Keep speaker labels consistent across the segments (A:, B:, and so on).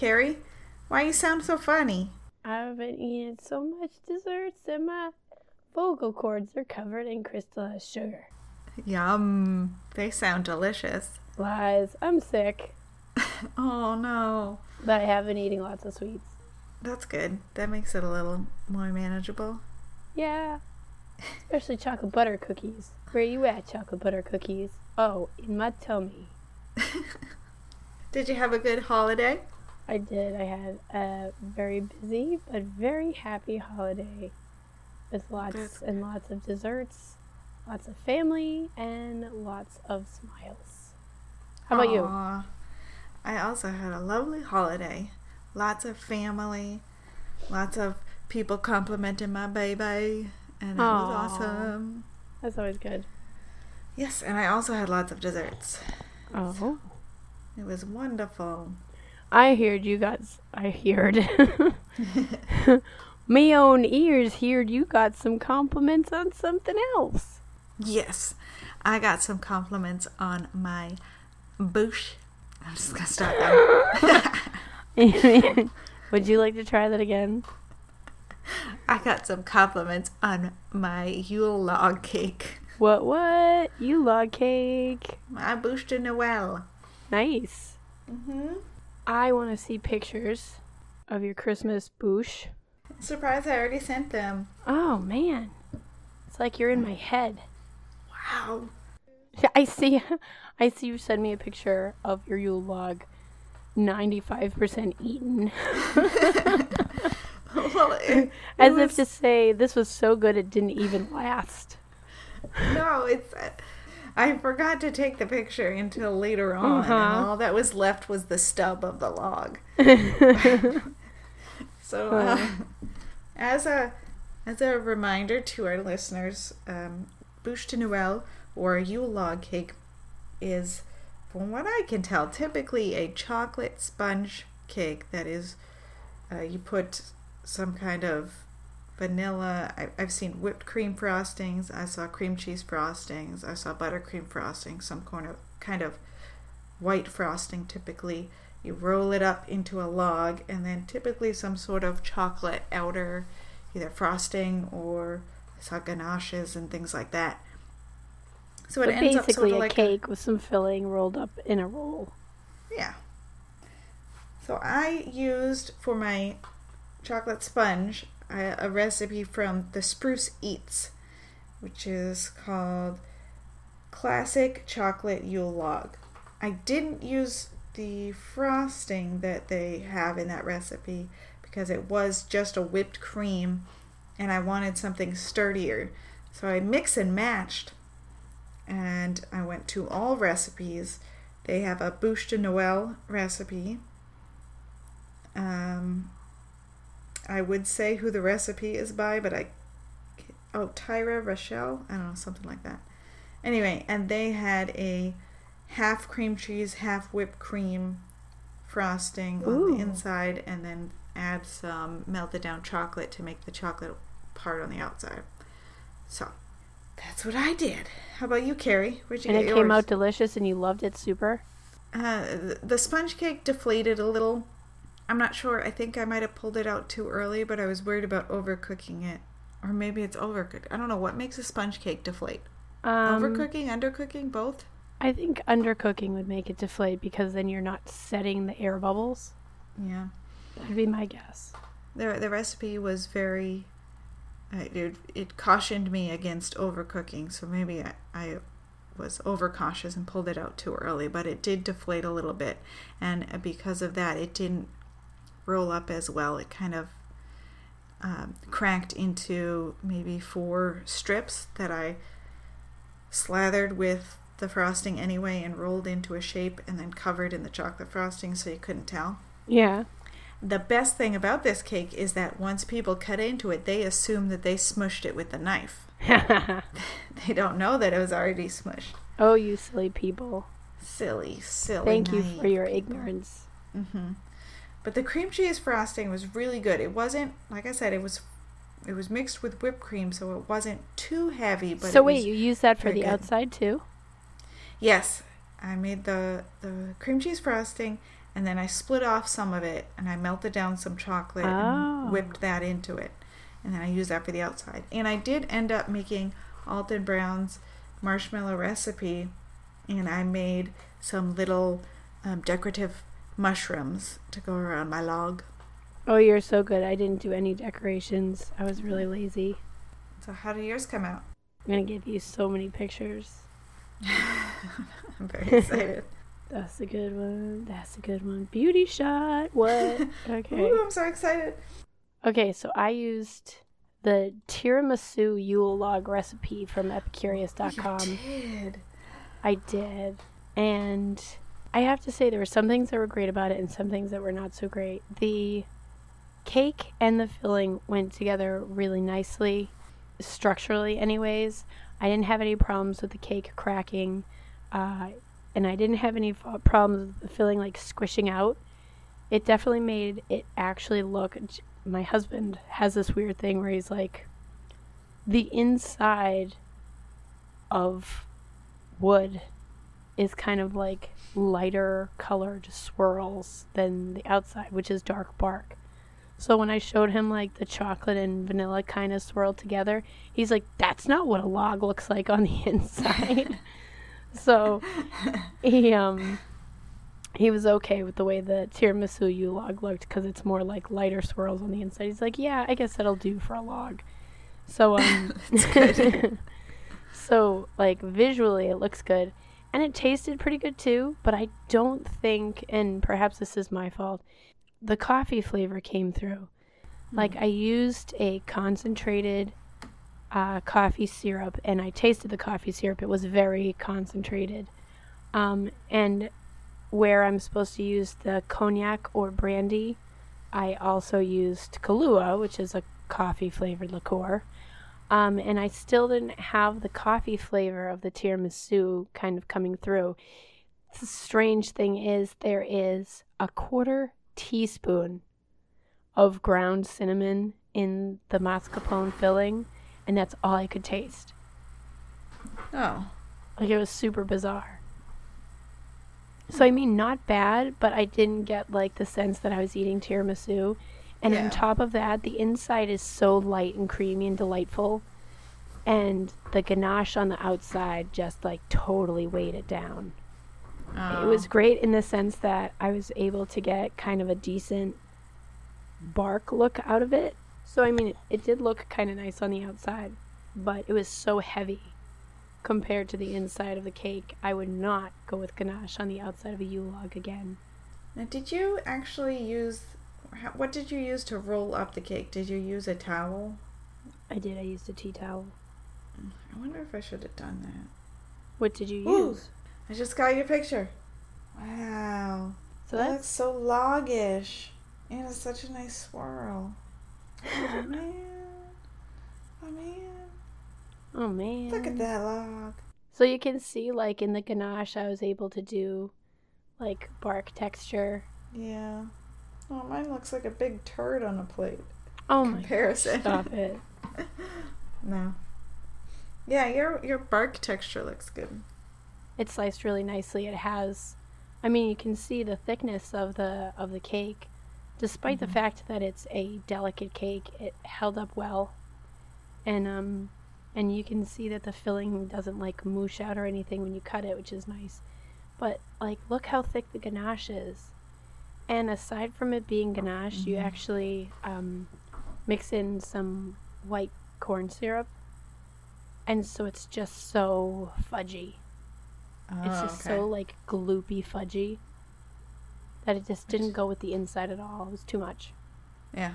A: Carrie? Why you sound so funny?
B: I've been eating so much desserts and my vocal cords are covered in crystallized sugar.
A: Yum. They sound delicious.
B: Lies. I'm sick,
A: Oh no.
B: but I have been eating lots of sweets.
A: That's good. That makes it a little more manageable.
B: Yeah. Especially chocolate butter cookies. Where you at, chocolate butter cookies? Oh, in my tummy.
A: Did you have a good holiday?
B: I did. I had a very busy but very happy holiday with lots and lots of desserts, lots of family, and lots of smiles. How about you?
A: I also had a lovely holiday. Lots of family, lots of people complimenting my baby, and it was awesome.
B: That's always good.
A: Yes, and I also had lots of desserts.
B: Oh.
A: It was wonderful.
B: I heard you got. I heard. Me own ears heard you got some compliments on something else.
A: Yes, I got some compliments on my boosh. I'm just gonna stop there.
B: Would you like to try that again?
A: I got some compliments on my Yule log cake.
B: What? What? You log cake?
A: My boosh de Noel.
B: Nice.
A: Mm-hmm.
B: I want to see pictures of your Christmas boosh.
A: Surprise, I already sent them.
B: Oh man, it's like you're in my head.
A: Wow.
B: I see. I see you send me a picture of your Yule log, ninety-five percent eaten,
A: well, it, it
B: as
A: was-
B: if to say this was so good it didn't even last.
A: no, it's. Uh, I forgot to take the picture until later on, and
B: Uh-huh.
A: all that was left was the stub of the log. So, uh, as a as a reminder to our listeners, um, bouche de Noël or Yule log cake is, from what I can tell, typically a chocolate sponge cake that is uh, you put some kind of vanilla. I, I've seen whipped cream frostings. I saw cream cheese frostings. I saw buttercream frosting. Some kind of kind of white frosting typically. You roll it up into a log, and then typically some sort of chocolate outer, either frosting or I saw ganaches and things like that. So it
B: But
A: ends up
B: basically
A: sort of
B: a
A: like
B: cake with some filling rolled up in a roll.
A: yeah. So I used for my chocolate sponge a, recipe from the Spruce Eats, which is called Classic Chocolate Yule Log. I didn't use the frosting that they have in that recipe because it was just a whipped cream and I wanted something sturdier. So I mix and matched and I went to Allrecipes. They have a bouche de Noël recipe. Um, I would say who the recipe is by, but I oh Tyra Rochelle, I don't know something like that. Anyway, and they had a half cream cheese, half whipped cream frosting on the inside, and then add some melted down chocolate to make the chocolate part on the outside. So that's what I did. How about you, Carrie? Where'd you
B: And it
A: yours?
B: came out delicious and you loved it super.
A: Uh, the sponge cake deflated a little. I'm not sure. I think I might have pulled it out too early, but I was worried about overcooking it. Or maybe it's overcooked. I don't know. What makes a sponge cake deflate?
B: Um,
A: Overcooking, undercooking, both?
B: I think undercooking would make it deflate because then you're not setting the air bubbles.
A: Yeah.
B: That'd be my guess.
A: The, the recipe was very. Uh, it, it cautioned me against overcooking, so maybe I, I was overcautious and pulled it out too early, but it did deflate a little bit. And because of that, it didn't roll up as well. It kind of um, cracked into maybe four strips that I slathered with the frosting anyway and rolled into a shape and then covered in the chocolate frosting so you couldn't tell.
B: Yeah.
A: The best thing about this cake is that once people cut into it, they assume that they smushed it with the knife. They don't know that it was already smushed.
B: oh, you silly people.
A: Silly, silly.
B: Thank you for your
A: people.
B: ignorance.
A: hmm But the cream cheese frosting was really good. It wasn't, like I said, it was, it was mixed with whipped cream, so it wasn't too heavy. But
B: so
A: it
B: wait, you use that for the
A: good.
B: outside too?
A: Yes, I made the the cream cheese frosting, and then I split off some of it and I melted down some chocolate
B: Oh.
A: and whipped that into it. And then I used that for the outside. And I did end up making Alton Brown's marshmallow recipe and I made some little um, decorative mushrooms to go around my log.
B: Oh, you're so good. I didn't do any decorations. I was really lazy.
A: So how do yours come out?
B: I'm gonna give you so many pictures.
A: I'm very excited.
B: That's a good one. That's a good one. Beauty shot. What? Okay.
A: Ooh, I'm so excited.
B: Okay, so I used the tiramisu Yule log recipe from epicurious.com.
A: You did.
B: I did. And I have to say, there were some things that were great about it and some things that were not so great. The cake and the filling went together really nicely, structurally, anyways. I didn't have any problems with the cake cracking, uh, and I didn't have any f- problems with the filling like squishing out. It definitely made it actually look. My husband has this weird thing where he's like, the inside of wood is kind of like lighter colored swirls than the outside, which is dark bark. So when I showed him like the chocolate and vanilla kind of swirled together, he's like, "That's not what a log looks like on the inside." so he um he was okay with the way the tiramisu Yule log looked because it's more like lighter swirls on the inside. He's like, "Yeah, I guess that'll do for a log." So um, so like visually it looks good, and it tasted pretty good too. But I don't think, and perhaps this is my fault, the coffee flavor came through. Like I used a concentrated uh, coffee syrup, and I tasted the coffee syrup. It was very concentrated, um, and where I'm supposed to use the cognac or brandy, I also used Kahlua, which is a coffee flavored liqueur. Um, and I still didn't have the coffee flavor of the tiramisu kind of coming through. The strange thing is, there is a quarter teaspoon of ground cinnamon in the mascarpone filling, and that's all I could taste.
A: Oh.
B: Like it was super bizarre. So I mean, not bad, but I didn't get like the sense that I was eating tiramisu. And
A: Yeah.
B: on top of that, the inside is so light and creamy and delightful, and the ganache on the outside just like totally weighed it down. It was oh. great in the sense that I was able to get kind of a decent bark look out of it. So I mean, it, it did look kind of nice on the outside, but it was so heavy compared to the inside of the cake. I would not go with ganache on the outside of a Yule log again.
A: Now, did you actually use? How- What did you use to roll up the cake? Did you use a towel?
B: I did. I used a tea towel.
A: I wonder if I should have done that.
B: What did you
A: Ooh.
B: use?
A: I just got your picture. Wow.
B: So
A: that looks so loggish. And it's such a nice swirl. Oh man. Oh man.
B: oh man.
A: Look at that log.
B: So you can see, like in the ganache, I was able to do like bark texture.
A: Yeah. Oh, mine looks like a big turd on a plate.
B: Oh my
A: Comparison.
B: Stop it.
A: No. Yeah, your your bark texture looks good.
B: It's sliced really nicely. It has, I mean, you can see the thickness of the of the cake, despite the fact that it's a delicate cake. It held up well, and um, and you can see that the filling doesn't like moosh out or anything when you cut it, which is nice. But like, look how thick the ganache is, and aside from it being ganache, you actually um, mix in some white corn syrup, and so it's just so fudgy. It's
A: Oh,
B: just
A: okay.
B: so like gloopy fudgy that it just didn't go with the inside at all. It was too much.
A: Yeah.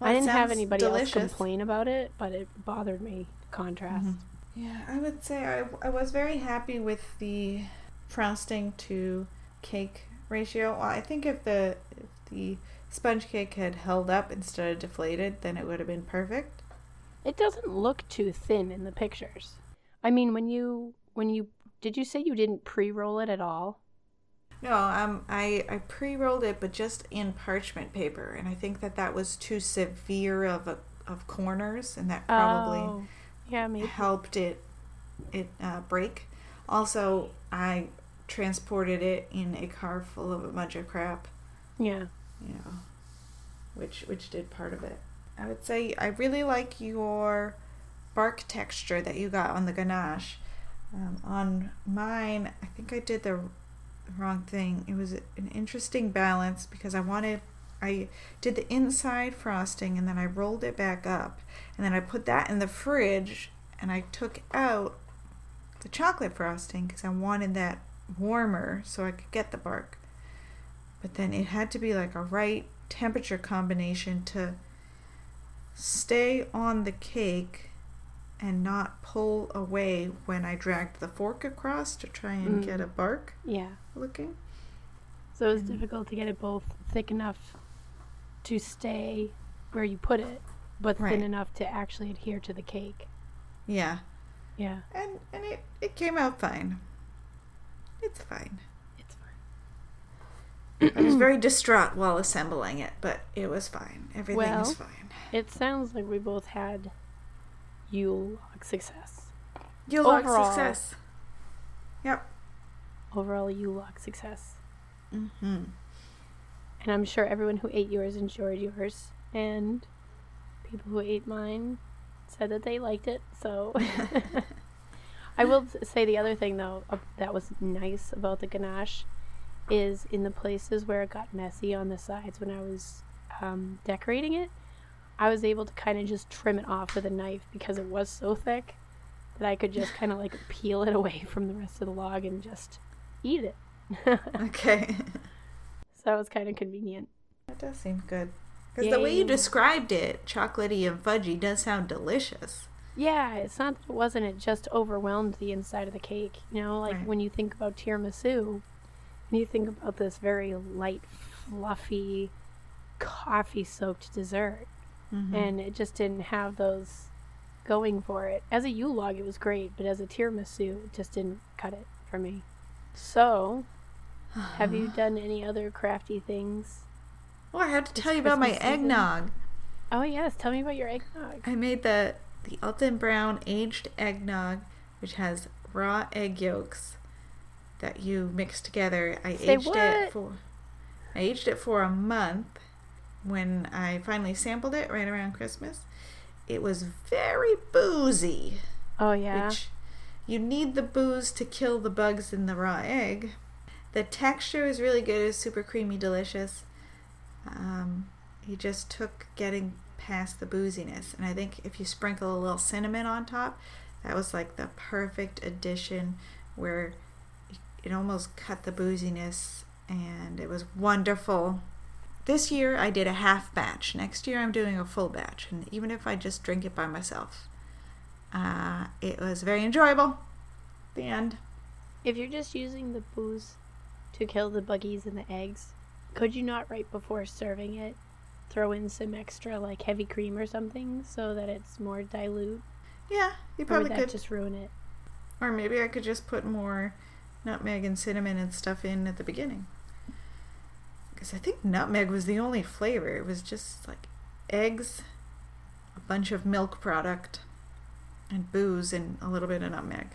B: I didn't have anybody else complain about it, but it bothered me. Contrast.
A: Mhm. Yeah, I would say I, I was very happy with the frosting to cake ratio. Well, I think if the if the sponge cake had held up instead of deflated, then it would have been perfect.
B: It doesn't look too thin in the pictures. I mean, when you when you did you say you didn't pre-roll it at all?
A: No, um, I I pre-rolled it, but just in parchment paper, and I think that that was too severe of a of corners, and that probably
B: Oh, yeah, maybe.
A: helped it it uh, break. Also, I transported it in a car full of a bunch of crap.
B: Yeah.
A: You know, which which did part of it. I would say I really like your bark texture that you got on the ganache. Um, on mine, I think I did the wrong thing. It was an interesting balance because I wanted I did the inside frosting and then I rolled it back up and then I put that in the fridge and I took out the chocolate frosting because I wanted that warmer so I could get the bark. But then it had to be like a right temperature combination to stay on the cake and not pull away when I dragged the fork across to try and
B: Mm.
A: get a bark
B: Yeah.
A: looking.
B: So it was
A: Mm.
B: difficult to get it both thick enough to stay where you put it, but
A: Right.
B: thin enough to actually adhere to the cake.
A: Yeah.
B: Yeah.
A: And and it, it came out fine. It's fine.
B: It's fine.
A: I was very distraught while assembling it, but it was fine. Everything
B: Well-
A: is fine.
B: It sounds like we both had Yule log success.
A: You log success. Yep.
B: Overall Yule log success.
A: Mm-hmm.
B: And I'm sure everyone who ate yours enjoyed yours. And people who ate mine said that they liked it. So I will say the other thing, though, uh, that was nice about the ganache is in the places where it got messy on the sides when I was um, decorating it, I was able to kind of just trim it off with a knife because it was so thick that I could just kind of like peel it away from the rest of the log and just eat it.
A: Okay.
B: so that was kind of convenient.
A: that does seem good. Because the way you described it, chocolatey and fudgy, does sound delicious.
B: Yeah, it's not that it wasn't, it just overwhelmed the inside of the cake. You know, like
A: Right.
B: when you think about tiramisu, and you think about this very light, fluffy, coffee soaked dessert,
A: Mhm.
B: and it just didn't have those going for it. As a Yule log, it was great, but as a tiramisu, it just didn't cut it for me. So, have you done any other crafty things?
A: Well, I have to tell you about my
B: Christmas season.
A: eggnog.
B: Oh, yes, tell me about your eggnog.
A: I made the the Alton Brown aged eggnog, which has raw egg yolks that you mix together. I
B: Say
A: aged
B: what?
A: it for I aged it for a month. When I finally sampled it right around Christmas, it was very boozy.
B: Oh, yeah.
A: which you need the booze to kill the bugs in the raw egg. The texture is really good. It's super creamy, delicious. Um, he just took getting past the booziness, and I think if you sprinkle a little cinnamon on top, that was like the perfect addition where it almost cut the booziness, and it was wonderful. This year I did a half batch. Next year I'm doing a full batch, and even if I just drink it by myself, uh, it was very enjoyable. The end.
B: If you're just using the booze to kill the buggies and the eggs, could you not right before serving it throw in some extra like heavy cream or something so that it's more dilute?
A: Yeah, you probably could.
B: just ruin it?
A: Or maybe I could just put more nutmeg and cinnamon and stuff in at the beginning. Because I think nutmeg was the only flavor. It was just like eggs, a bunch of milk product, and booze, and a little bit of nutmeg.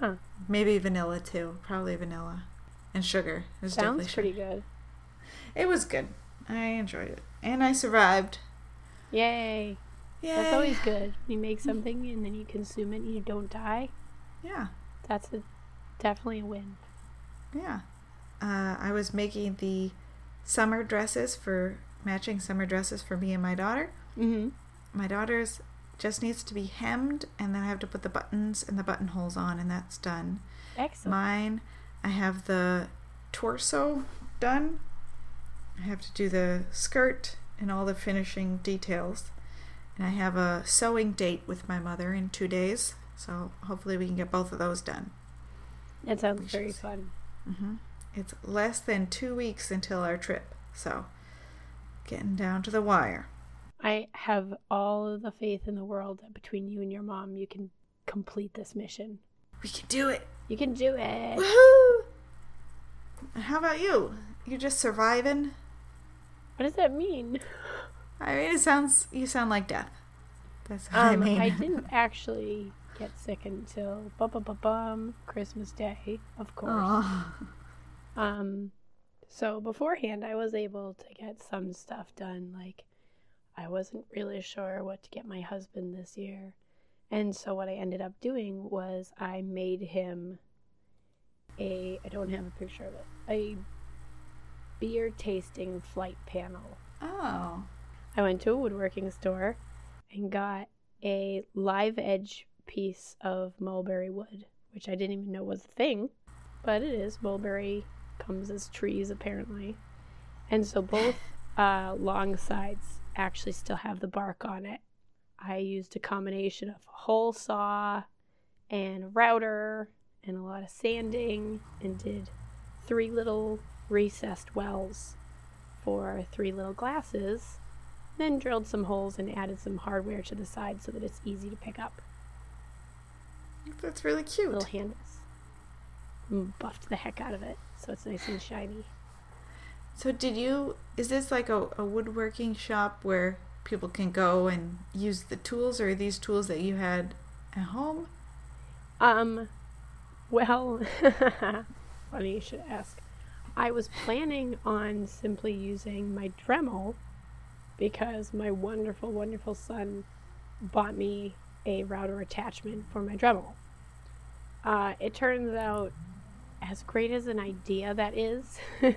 B: Huh.
A: Maybe vanilla too. Probably vanilla. And sugar. It was
B: Sounds pretty good.
A: It was good. I enjoyed it. And I survived.
B: Yay.
A: Yeah.
B: That's always good. You make something and then you consume it and you don't die.
A: Yeah.
B: That's a, definitely a win.
A: Yeah. Uh, I was making the summer dresses for matching summer dresses for me and my daughter.
B: Mm-hmm.
A: My daughter's just needs to be hemmed, and then I have to put the buttons and the buttonholes on, and that's done.
B: Excellent.
A: Mine, I have the torso done. I have to do the skirt and all the finishing details. And I have a sewing date with my mother in two days, so hopefully we can get both of those done.
B: that sounds
A: we
B: very fun.
A: hmm It's less than two weeks until our trip, so getting down to the wire.
B: I have all of the faith in the world that between you and your mom, you can complete this mission.
A: We can do it!
B: You can do it.
A: Woohoo! How about you? You're just surviving?
B: What does that mean?
A: I mean, it sounds you sound like death. That's what I
B: Um,
A: mean.
B: I didn't actually get sick until bum bum bum bum Christmas Day, of course.
A: Oh.
B: Um, so beforehand, I was able to get some stuff done. Like, I wasn't really sure what to get my husband this year. And so, what I ended up doing was I made him a, I don't have a picture of it, a beer tasting flight panel.
A: Oh.
B: I went to a woodworking store and got a live edge piece of mulberry wood, which I didn't even know was a thing, but it is. Mulberry comes as trees apparently. And so both uh, long sides actually still have the bark on it. I used a combination of a hole saw and a router and a lot of sanding and did three little recessed wells for three little glasses. Then drilled some holes and added some hardware to the side so that it's easy to pick up.
A: That's really cute.
B: Little handles. Buffed the heck out of it so it's nice and shiny.
A: So did you is this like a, a woodworking shop where people can go and use the tools or are these tools that you had at home?
B: Um, well, funny you should ask. I was planning on simply using my Dremel because my wonderful, wonderful son bought me a router attachment for my Dremel. Uh, it turns out, as great as an idea that is,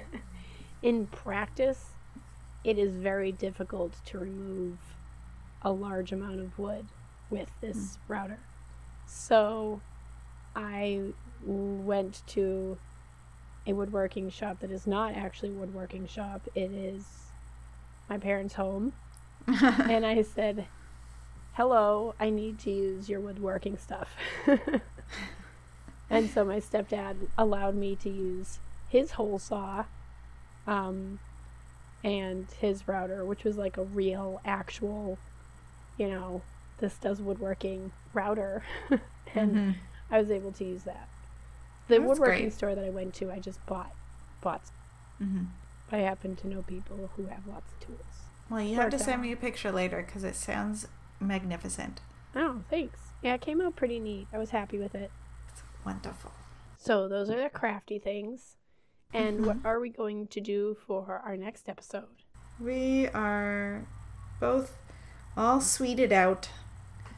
B: in practice, it is very difficult to remove a large amount of wood with this router. So I went to a woodworking shop that is not actually a woodworking shop. It is my parents' home. and I said, Hello, I need to use your woodworking stuff. and so my stepdad allowed me to use his hole saw um, and his router, which was like a real, actual, you know, this does woodworking router. and
A: Mhm.
B: I was able to use that. The
A: That's
B: woodworking
A: great.
B: store that I went to, I just bought bought.
A: Mhm.
B: I happen to know people who have lots of tools.
A: Well, you have to send
B: out.
A: me a picture later because it sounds magnificent.
B: Oh, thanks. Yeah, it came out pretty neat. I was happy with it.
A: It's wonderful.
B: So those are the crafty things. And what
A: Mhm.
B: are we going to do for our next episode?
A: We are both all sweeted out.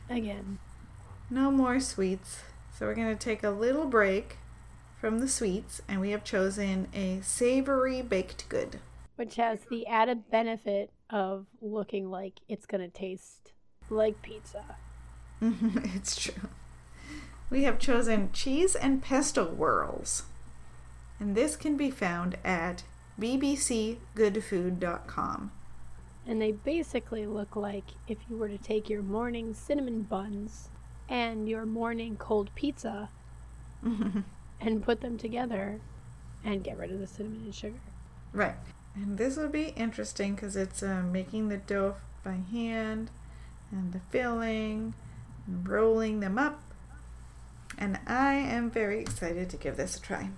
B: Again,
A: No more sweets. So we're going to take a little break from the sweets and we have chosen a savory baked good.
B: which has the added benefit of looking like it's going to taste like pizza.
A: it's true. We have chosen cheese and pesto whirls. And this can be found at bbcgoodfood.com.
B: And they basically look like if you were to take your morning cinnamon buns and your morning cold pizza and put them together and get rid of the cinnamon and sugar.
A: right. And this will be interesting because it's uh, making the dough by hand and the filling and rolling them up. And I am very excited to give this a try.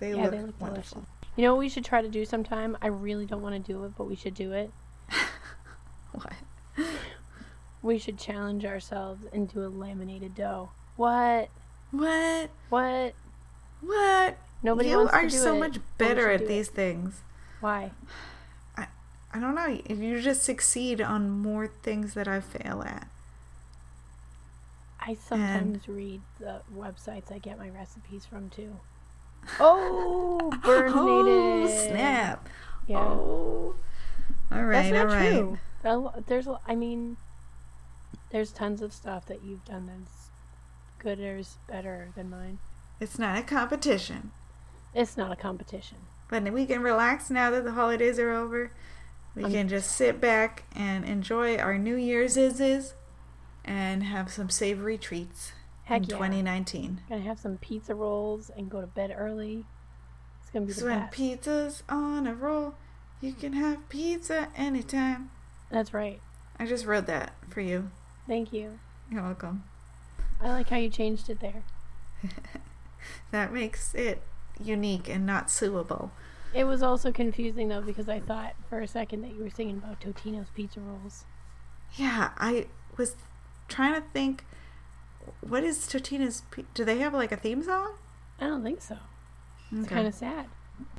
A: They,
B: yeah,
A: look,
B: they look
A: wonderful.
B: delicious. You know what we should try to do sometime? I really don't want to do it, but we should do it.
A: What?
B: We should challenge ourselves and do a laminated dough. What?
A: What?
B: What?
A: What?
B: Nobody
A: you
B: wants to
A: are so
B: it,
A: much better at
B: do it.
A: these things.
B: Why?
A: I I don't know. You just succeed on more things that I fail at.
B: I sometimes read the websites I get my recipes from too. Oh, burn
A: oh, snap.
B: Yeah.
A: Oh. All right,
B: That's not
A: all right.
B: true. There's, I mean, there's tons of stuff that you've done that's good or is better than mine.
A: It's not a competition.
B: It's not a competition.
A: But we can relax now that the holidays are over. We
B: Um,
A: can just sit back and enjoy our New Year's is and have some savory treats
B: Heck
A: in
B: yeah.
A: 2019.
B: Gonna have some pizza rolls and go to bed early. It's gonna be the
A: So when
B: best.
A: pizza's on a roll, you can have pizza anytime.
B: That's right.
A: I just wrote that for you.
B: Thank you.
A: You're welcome.
B: I like how you changed it there.
A: That makes it unique and not suable.
B: It was also confusing though because I thought for a second that you were singing about Totino's pizza rolls.
A: Yeah, I was trying to think what is Totino's Do they have like a theme song?
B: I don't think so. It's kind of sad.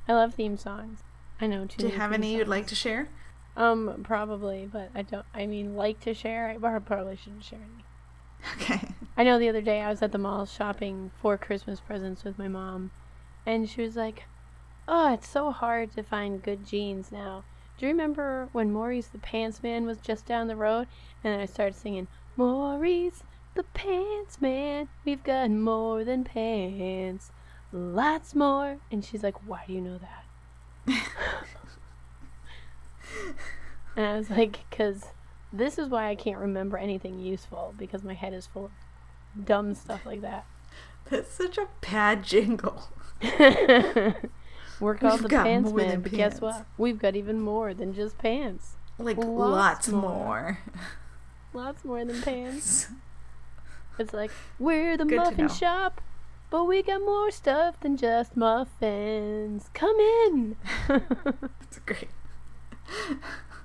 B: I love theme songs. I know too.
A: Do you have any you'd like to share?
B: Um, probably, but I don't. I mean, like to share. I probably shouldn't share any.
A: Okay.
B: I know the other day I was at the mall shopping for Christmas presents with my mom, and she was like, "Oh, it's so hard to find good jeans now. Do you remember when Maurice the Pants Man was just down the road?" And then I started singing, "Maurice the Pants Man, we've got more than pants, lots more." And she's like, "Why do you know that?" and I was like, "Cause." This is why I can't remember anything useful because my head is full of dumb stuff like that.
A: That's such a bad jingle.
B: We're called
A: We've
B: the Pants Man, but guess what? We've got even more than just pants.
A: Like
B: Lots
A: lots,
B: more.
A: more.
B: Lots more than pants. It's like we're the
A: Good
B: muffin shop, but we got more stuff than just muffins. Come in.
A: That's great.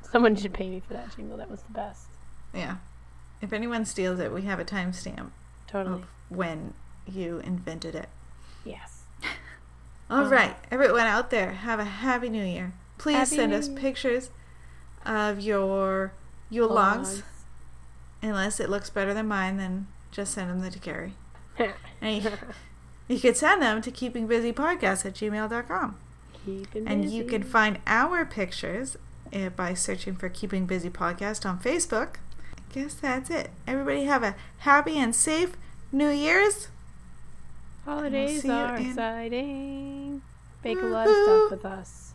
B: Someone should pay me for that jingle. That was the best.
A: Yeah. If anyone steals it, we have a timestamp
B: Totally.
A: when you invented it.
B: Yes.
A: All
B: Um,
A: right, everyone out there, have a happy new year. Please
B: Happy
A: send us pictures of your Yule logs. Unless it looks better than mine, then just send them to Gary. And you, you could send them to keepingbusypodcast at gmail.com.
B: Keeping
A: And you can find our pictures uh, by searching for Keeping Busy Podcast on Facebook. Guess that's it. Everybody have a happy and safe New Year's.
B: Holidays
A: you
B: are
A: in-
B: exciting. Bake a lot of stuff with us.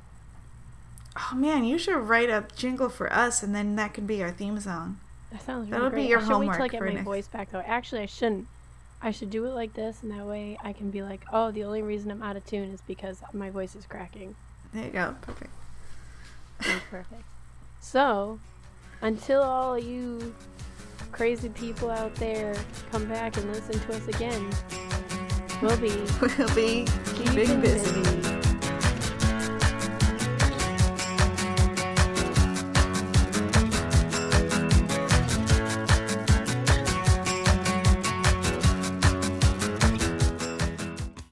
A: Oh man, you should write a jingle for us, and then that can be our theme song.
B: That sounds really
A: That'll be
B: great.
A: your
B: I should wait till I get
A: for
B: my
A: next-
B: voice back though. Actually, I shouldn't. I should do it like this, and that way I can be like, "Oh, the only reason I'm out of tune is because my voice is cracking."
A: There you go. Perfect.
B: That's perfect. So, until all you crazy people out there come back and listen to us again, we'll be
A: We'll be
B: keeping
A: busy.
B: busy.